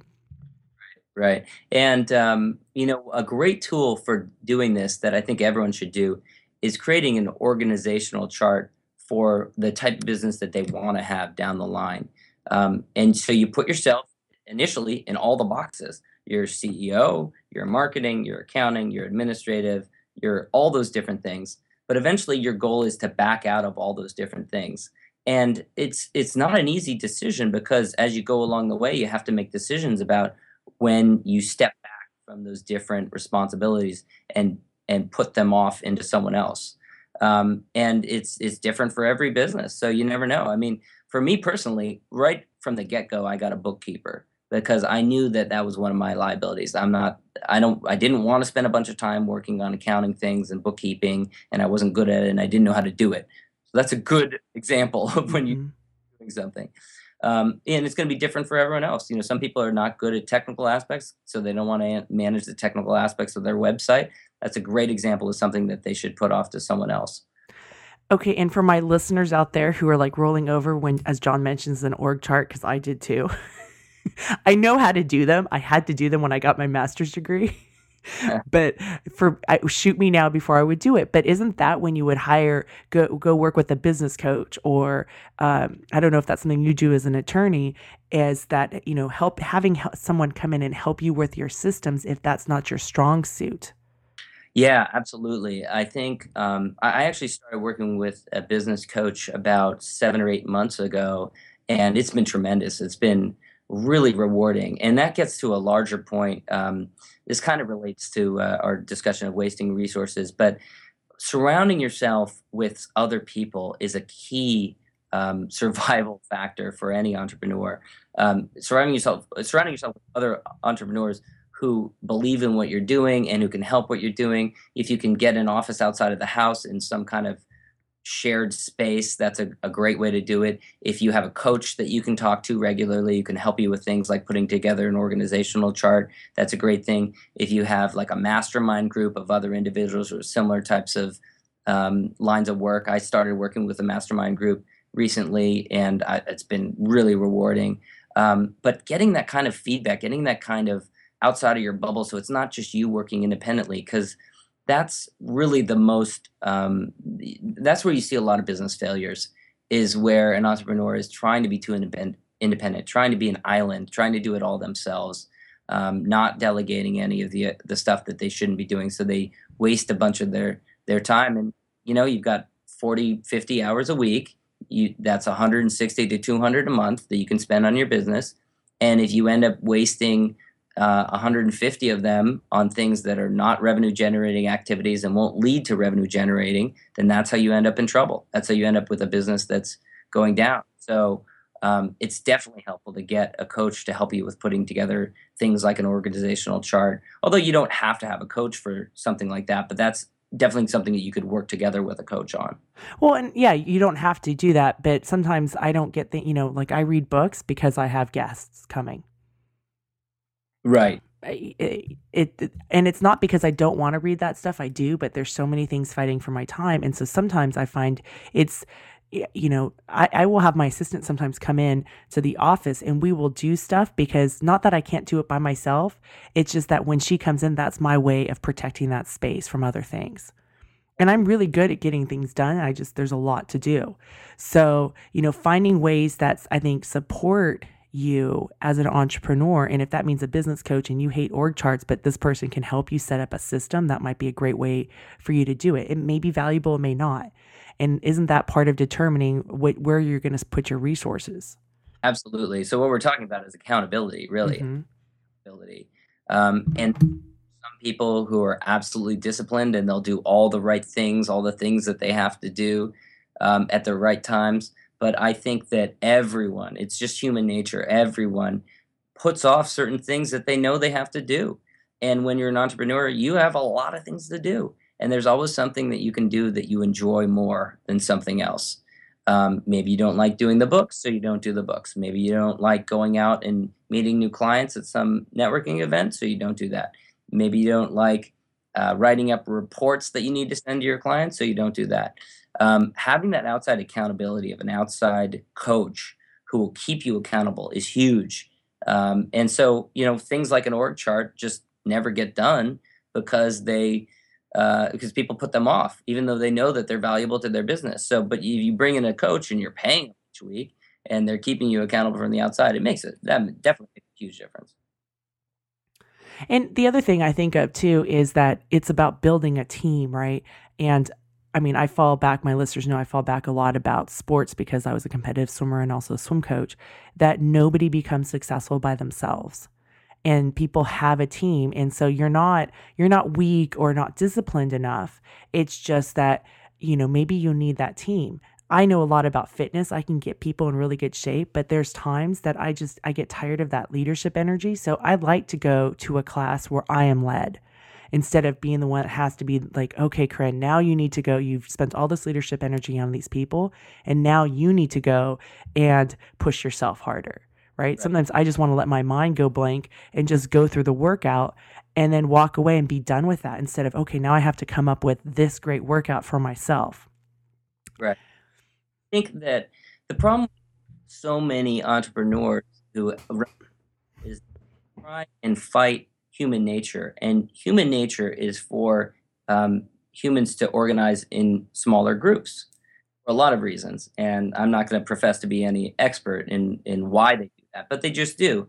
Right. And, um, you know, a great tool for doing this that I think everyone should do is creating an organizational chart for the type of business that they want to have down the line. Um, and so you put yourself initially in all the boxes your CEO, your marketing, your accounting, your administrative, your all those different things. But eventually your goal is to back out of all those different things. And it's it's not an easy decision because as you go along the way you have to make decisions about when you step back from those different responsibilities and and put them off into someone else. Um, and it's it's different for every business. So you never know. I mean, for me personally, right from the get go, I got a bookkeeper because I knew that that was one of my liabilities. I'm not, I don't, I didn't want to spend a bunch of time working on accounting things and bookkeeping, and I wasn't good at it, and I didn't know how to do it. So that's a good example of when mm-hmm. you're doing something. Um, and it's going to be different for everyone else. You know, some people are not good at technical aspects, so they don't want to manage the technical aspects of their website. That's a great example of something that they should put off to someone else. Okay, and for my listeners out there who are like rolling over when, as John mentions, an org chart, because I did too. I know how to do them. I had to do them when I got my master's degree. but for I, shoot me now before I would do it. But isn't that when you would hire go go work with a business coach or um, I don't know if that's something you do as an attorney? Is that you know help having someone come in and help you with your systems if that's not your strong suit? Yeah, absolutely. I think um, I actually started working with a business coach about seven or eight months ago, and it's been tremendous. It's been really rewarding, and that gets to a larger point. Um, this kind of relates to uh, our discussion of wasting resources, but surrounding yourself with other people is a key um, survival factor for any entrepreneur. Um, surrounding yourself, surrounding yourself with other entrepreneurs who believe in what you're doing and who can help what you're doing. If you can get an office outside of the house in some kind of shared space, that's a, a great way to do it. If you have a coach that you can talk to regularly, you can help you with things like putting together an organizational chart. That's a great thing. If you have like a mastermind group of other individuals or similar types of um, lines of work, I started working with a mastermind group recently, and I, it's been really rewarding. Um, but getting that kind of feedback, getting that kind of outside of your bubble, so it's not just you working independently, because that's really the most. Um, that's where you see a lot of business failures. Is where an entrepreneur is trying to be too independent, trying to be an island, trying to do it all themselves, um, not delegating any of the the stuff that they shouldn't be doing. So they waste a bunch of their their time, and you know you've got 40, 50 hours a week you that's 160 to 200 a month that you can spend on your business and if you end up wasting uh, 150 of them on things that are not revenue generating activities and won't lead to revenue generating then that's how you end up in trouble that's how you end up with a business that's going down so um, it's definitely helpful to get a coach to help you with putting together things like an organizational chart although you don't have to have a coach for something like that but that's definitely something that you could work together with a coach on. Well, and yeah, you don't have to do that, but sometimes I don't get the, you know, like I read books because I have guests coming. Right. It, it, and it's not because I don't want to read that stuff. I do, but there's so many things fighting for my time, and so sometimes I find it's you know, I, I will have my assistant sometimes come in to the office and we will do stuff because not that I can't do it by myself. It's just that when she comes in, that's my way of protecting that space from other things. And I'm really good at getting things done. I just, there's a lot to do. So, you know, finding ways that I think support you as an entrepreneur. And if that means a business coach and you hate org charts, but this person can help you set up a system, that might be a great way for you to do it. It may be valuable, it may not. And isn't that part of determining what, where you're going to put your resources? Absolutely. So what we're talking about is accountability, really. Mm-hmm. Accountability. Um, and some people who are absolutely disciplined and they'll do all the right things, all the things that they have to do um, at the right times. But I think that everyone, it's just human nature, everyone puts off certain things that they know they have to do. And when you're an entrepreneur, you have a lot of things to do and there's always something that you can do that you enjoy more than something else. Um, maybe you don't like doing the books, so you don't do the books. Maybe you don't like going out and meeting new clients at some networking event, so you don't do that. Maybe you don't like uh, writing up reports that you need to send to your clients, so you don't do that. Um, having that outside accountability of an outside coach who will keep you accountable is huge. Um, and so, you know, things like an org chart just never get done because they uh, because people put them off, even though they know that they're valuable to their business. So, but you, you bring in a coach and you're paying each week, and they're keeping you accountable from the outside. It makes it that definitely makes a huge difference. And the other thing I think of too is that it's about building a team, right? And I mean, I fall back, my listeners know I fall back a lot about sports because I was a competitive swimmer and also a swim coach, that nobody becomes successful by themselves. And people have a team and so you're not you're not weak or not disciplined enough. It's just that you know maybe you need that team. I know a lot about fitness. I can get people in really good shape but there's times that i just i get tired of that leadership energy. So i'd like to go to a class where i am led instead of being the one that has to be like okay Koren now you need to go you've spent all this leadership energy on these people and now you need to go and push yourself harder right? right. Sometimes I just want to let my mind go blank and just go through the workout and then walk away and be done with that instead of, okay, now I have to come up with this great workout for myself. Right. I think that the problem so many entrepreneurs who is try and fight human nature, and human nature is for um, humans to organize in smaller groups for a lot of reasons. And I'm not going to profess to be any expert in in why they do that, but they just do.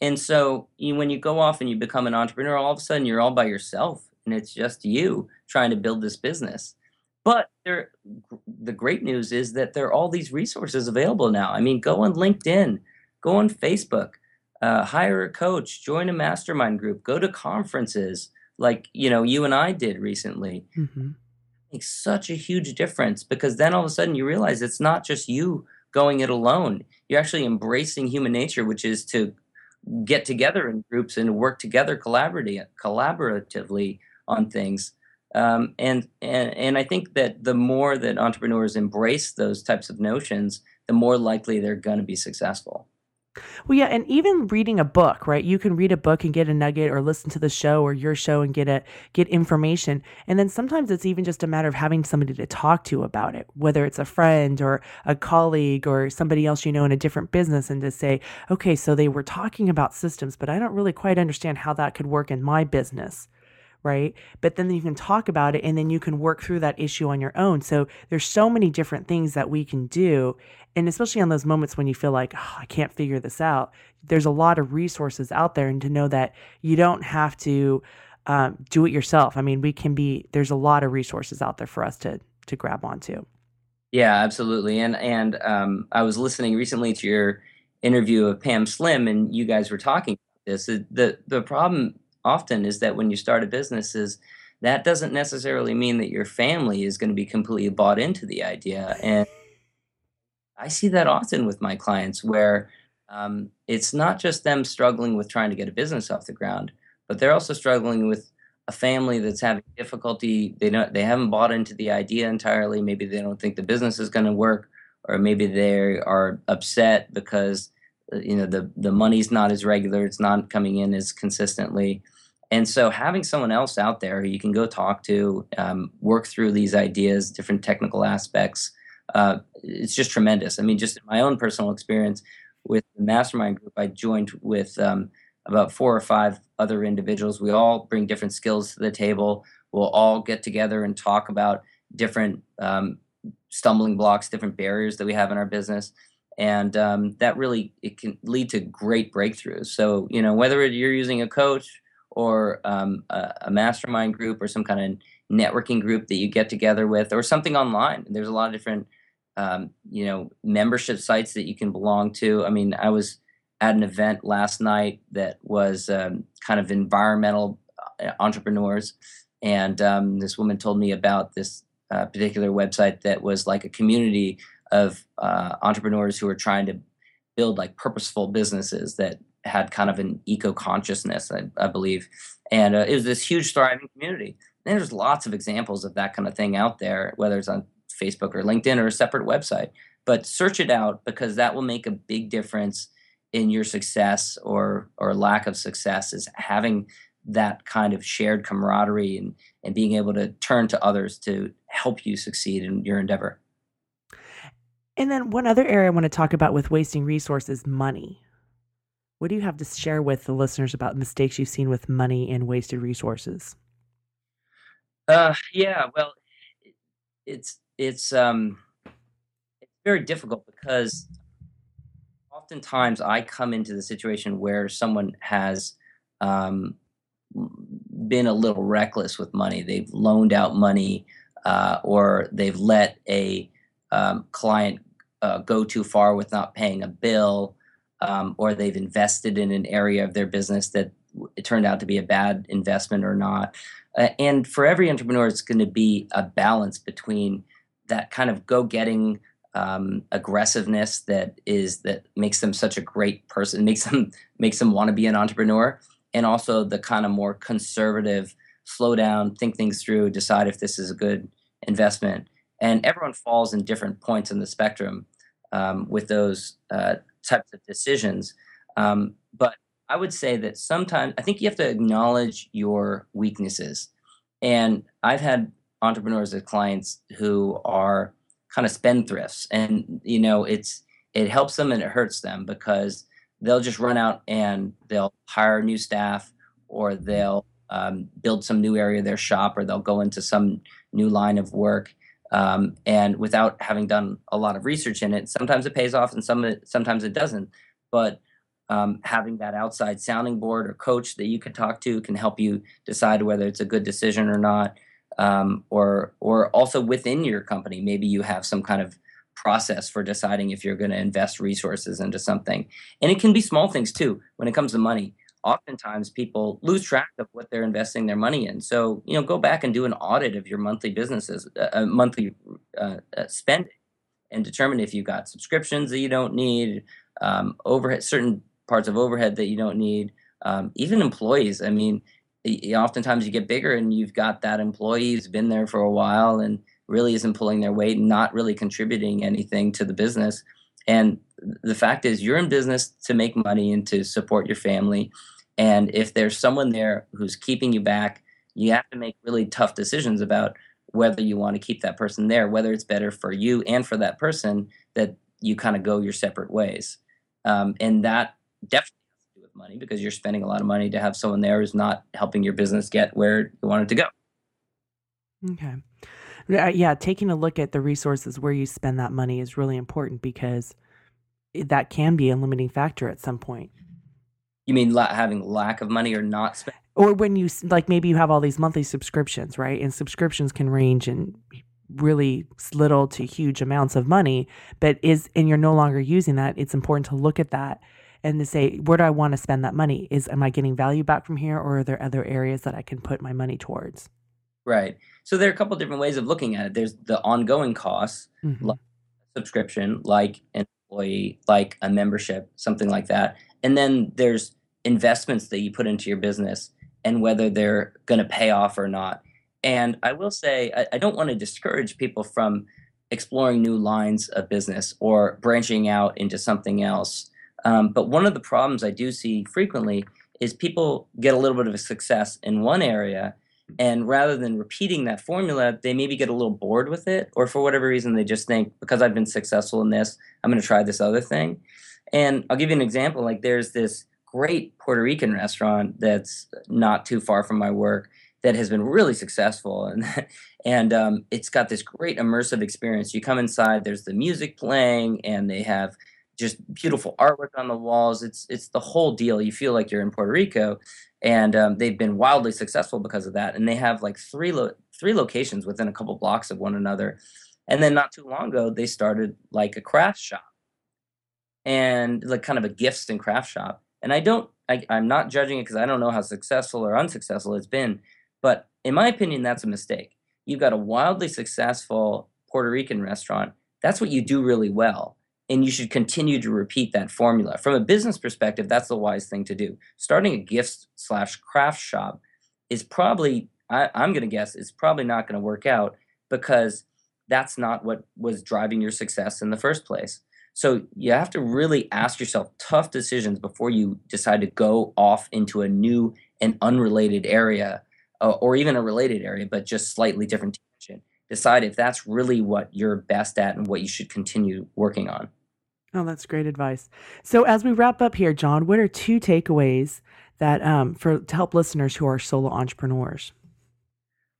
And so you, when you go off and you become an entrepreneur, all of a sudden you're all by yourself and it's just you trying to build this business. But there the great news is that there are all these resources available now. I mean, go on LinkedIn, go on Facebook, uh, hire a coach, join a mastermind group, go to conferences like you know you and I did recently. Mm-hmm. Makes such a huge difference because then all of a sudden you realize it's not just you going it alone. You're actually embracing human nature, which is to get together in groups and work together collaboratively, collaboratively on things. Um, and and and I think that the more that entrepreneurs embrace those types of notions, the more likely they're going to be successful. Well, yeah, and even reading a book, right? You can read a book and get a nugget, or listen to the show or your show and get a get information. And then sometimes it's even just a matter of having somebody to talk to about it, whether it's a friend or a colleague or somebody else you know in a different business, and to say, okay, so they were talking about systems, but I don't really quite understand how that could work in my business right? But then you can talk about it and then you can work through that issue on your own. So there's so many different things that we can do. And especially on those moments when you feel like, oh, I can't figure this out, there's a lot of resources out there. And to know that you don't have to um, do it yourself. I mean, we can be, there's a lot of resources out there for us to, to grab onto. Yeah, absolutely. And, and um, I was listening recently to your interview of Pam Slim and you guys were talking about this. The, the problem often is that when you start a business is that doesn't necessarily mean that your family is going to be completely bought into the idea. And i see that often with my clients where um, it's not just them struggling with trying to get a business off the ground but they're also struggling with a family that's having difficulty. They don't they haven't bought into the idea entirely. Maybe they don't think the business is going to work or maybe they are upset because uh, you know the the money's not as regular it's not coming in as consistently and so having someone else out there who you can go talk to, um, work through these ideas, different technical aspects, uh, it's just tremendous. I mean, just my own personal experience with the mastermind group, I joined with um, about four or five other individuals. We all bring different skills to the table. We'll all get together and talk about different um, stumbling blocks, different barriers that we have in our business and um, that really it can lead to great breakthroughs so you know whether you're using a coach or um, a, a, mastermind group or some kind of networking group that you get together with or something online. There's a lot of different um, you know membership sites that you can belong to. I mean i was at an event last night that was um, kind of environmental uh, entrepreneurs. And um, this woman told me about this uh, particular website that was like a community of uh, entrepreneurs who are trying to build like purposeful businesses that had kind of an eco consciousness, I, I, believe, and uh, it was this huge thriving community. And there's lots of examples of that kind of thing out there, whether it's on Facebook or LinkedIn or a separate website. But search it out because that will make a big difference in your success or or lack of success. Is having that kind of shared camaraderie and and being able to turn to others to help you succeed in your endeavor. And then one other area I want to talk about with wasting resources money. What do you have to share with the listeners about mistakes you've seen with money and wasted resources? Uh, yeah, well, it's it's um, it's very difficult because oftentimes I come into the situation where someone has um, been a little reckless with money. They've loaned out money, uh, or they've let a um, client uh, go too far with not paying a bill um, or they've invested in an area of their business that it turned out to be a bad investment or not. Uh, and for every entrepreneur, it's going to be a balance between that kind of go-getting um, aggressiveness that is that makes them such a great person, makes them makes them want to be an entrepreneur, and also the kind of more conservative, slow down, think things through, decide if this is a good investment. And everyone falls in different points in the spectrum um, with those uh, types of decisions. Um, but I would say that sometimes I think you have to acknowledge your weaknesses. And I've had entrepreneurs as clients who are kind of spendthrifts, and you know it's it helps them and it hurts them because they'll just run out and they'll hire new staff or they'll um, build some new area of their shop or they'll go into some new line of work um, and without having done a lot of research in it, sometimes it pays off and some sometimes it doesn't. But um, having that outside sounding board or coach that you can talk to can help you decide whether it's a good decision or not. um, or or also within your company. Maybe you have some kind of process for deciding if you're going to invest resources into something, and it can be small things too. When it comes to money, oftentimes people lose track of what they're investing their money in. So you know, go back and do an audit of your monthly businesses, uh, uh monthly uh, uh, spending, and determine if you've got subscriptions that you don't need, um, overhead, certain parts of overhead that you don't need, um, even employees. I mean, oftentimes you get bigger and you've got that employee who's been there for a while and really isn't pulling their weight and not really contributing anything to the business. And the fact is, you're in business to make money and to support your family. And if there's someone there who's keeping you back, you have to make really tough decisions about whether you want to keep that person there, whether it's better for you and for that person that you kind of go your separate ways. Um, and that definitely has to do with money because you're spending a lot of money to have someone there who's not helping your business get where you want it to go. Okay. Uh, yeah, taking a look at the resources where you spend that money is really important because that can be a limiting factor at some point. You mean la- having lack of money or not spending? Or when you like maybe you have all these monthly subscriptions, right? And subscriptions can range in really little to huge amounts of money, but is and you're no longer using that, it's important to look at that and to say, where do I want to spend that money? Is am I getting value back from here, or are there other areas that I can put my money towards? Right. So there are a couple different ways of looking at it. There's the ongoing costs, mm-hmm. like subscription, like an employee, like a membership, something like that. And then there's investments that you put into your business and whether they're going to pay off or not. And I will say, I, I don't want to discourage people from exploring new lines of business or branching out into something else. Um, but one of the problems I do see frequently is people get a little bit of a success in one area, and rather than repeating that formula, they maybe get a little bored with it, or for whatever reason, they just think, because I've been successful in this, I'm going to try this other thing. And I'll give you an example. Like, there's this great Puerto Rican restaurant that's not too far from my work that has been really successful and and um, it's got this great immersive experience you come inside there's the music playing and they have just beautiful artwork on the walls. It's it's the whole deal. You feel like you're in Puerto Rico, and um, they've been wildly successful because of that. And they have like three lo- three locations within a couple blocks of one another. And then not too long ago, they started like a craft shop, and like kind of a gifts and craft shop. And I don't, I, I'm not judging it because I don't know how successful or unsuccessful it's been. But in my opinion, that's a mistake. You've got a wildly successful Puerto Rican restaurant. That's what you do really well and you should continue to repeat that formula. From a business perspective, that's the wise thing to do. Starting a gift slash craft shop is probably, I, I'm going to guess, it's probably not going to work out because that's not what was driving your success in the first place. So you have to really ask yourself tough decisions before you decide to go off into a new and unrelated area uh, or even a related area, but just slightly different decide if that's really what you're best at and what you should continue working on. Oh, that's great advice. So as we wrap up here, John, what are two takeaways that um, for to help listeners who are solo entrepreneurs?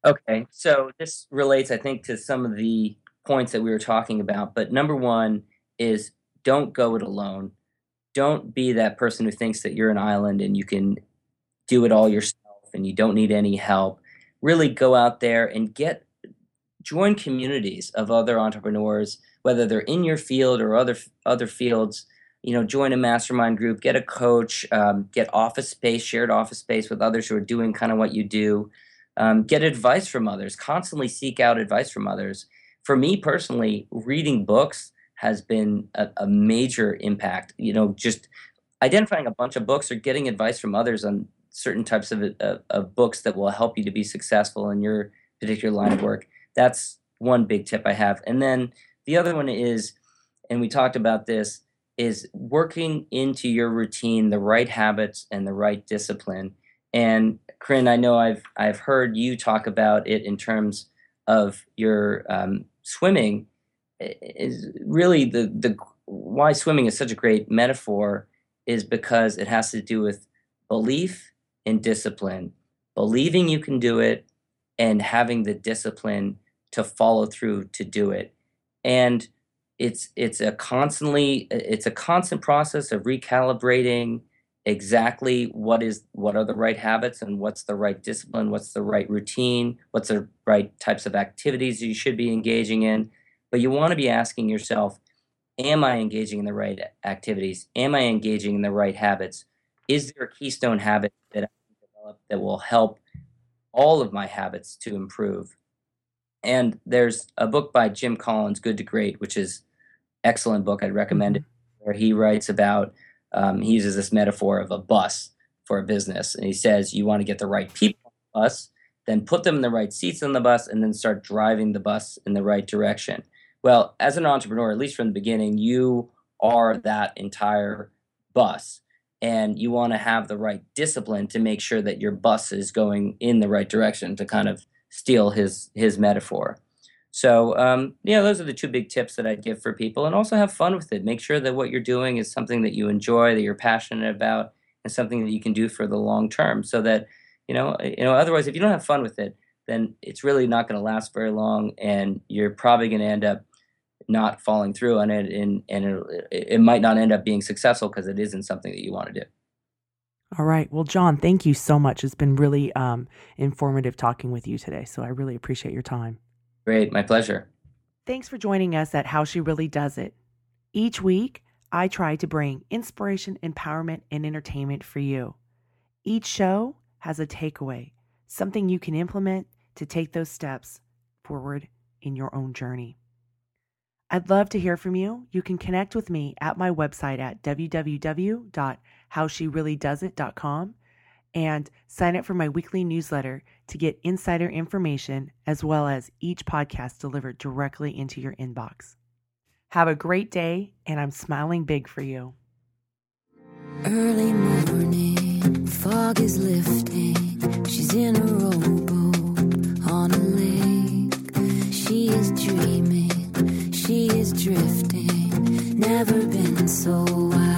Okay, so this relates, I think, to some of the points that we were talking about. But number one is don't go it alone. Don't be that person who thinks that you're an island and you can do it all yourself and you don't need any help. Really go out there and get join communities of other entrepreneurs, whether they're in your field or other other fields. You know, join a mastermind group, get a coach, um, get office space, shared office space with others who are doing kind of what you do. Um, get advice from others. Constantly seek out advice from others. For me personally, reading books has been a, a major impact. You know, just identifying a bunch of books or getting advice from others on certain types of, of, of books that will help you to be successful in your particular line of work that's one big tip I have. And then the other one is, and we talked about this, is working into your routine the right habits and the right discipline. And Koren, I know I've I've heard you talk about it in terms of your um, swimming. Is really the the why swimming is such a great metaphor is because it has to do with belief and discipline, believing you can do it, and having the discipline to follow through to do it. And it's it's a constantly it's a constant process of recalibrating exactly what is what are the right habits and what's the right discipline what's the right routine what's the right types of activities you should be engaging in but you want to be asking yourself am i engaging in the right activities am i engaging in the right habits is there a keystone habit that i can develop that will help all of my habits to improve and there's a book by jim collins good to great which is excellent book i'd recommend it mm-hmm. where he writes about um, he uses this metaphor of a bus for a business. And he says, you want to get the right people on the bus, then put them in the right seats on the bus, and then start driving the bus in the right direction. Well, as an entrepreneur, at least from the beginning, you are that entire bus. And you want to have the right discipline to make sure that your bus is going in the right direction to kind of steal his his metaphor. So, um, yeah, those are the two big tips that I'd give for people. And also have fun with it. Make sure that what you're doing is something that you enjoy, that you're passionate about, and something that you can do for the long term. So that, you know, you know, otherwise, if you don't have fun with it, then it's really not going to last very long, and you're probably going to end up not falling through on it, and and it, it might not end up being successful because it isn't something that you want to do. All right. Well, John, thank you so much. It's been really um, informative talking with you today. So I really appreciate your time. Great. My pleasure. Thanks for joining us at How She Really Does It. Each week, I try to bring inspiration, empowerment, and entertainment for you. Each show has a takeaway, something you can implement to take those steps forward in your own journey. I'd love to hear from you. You can connect with me at my website at www.howshereallydoesit.com and sign up for my weekly newsletter to get insider information as well as each podcast delivered directly into your inbox. Have a great day, and I'm smiling big for you. Early morning, fog is lifting. She's in a rowboat on a lake. She is dreaming, drifting, never been so wild.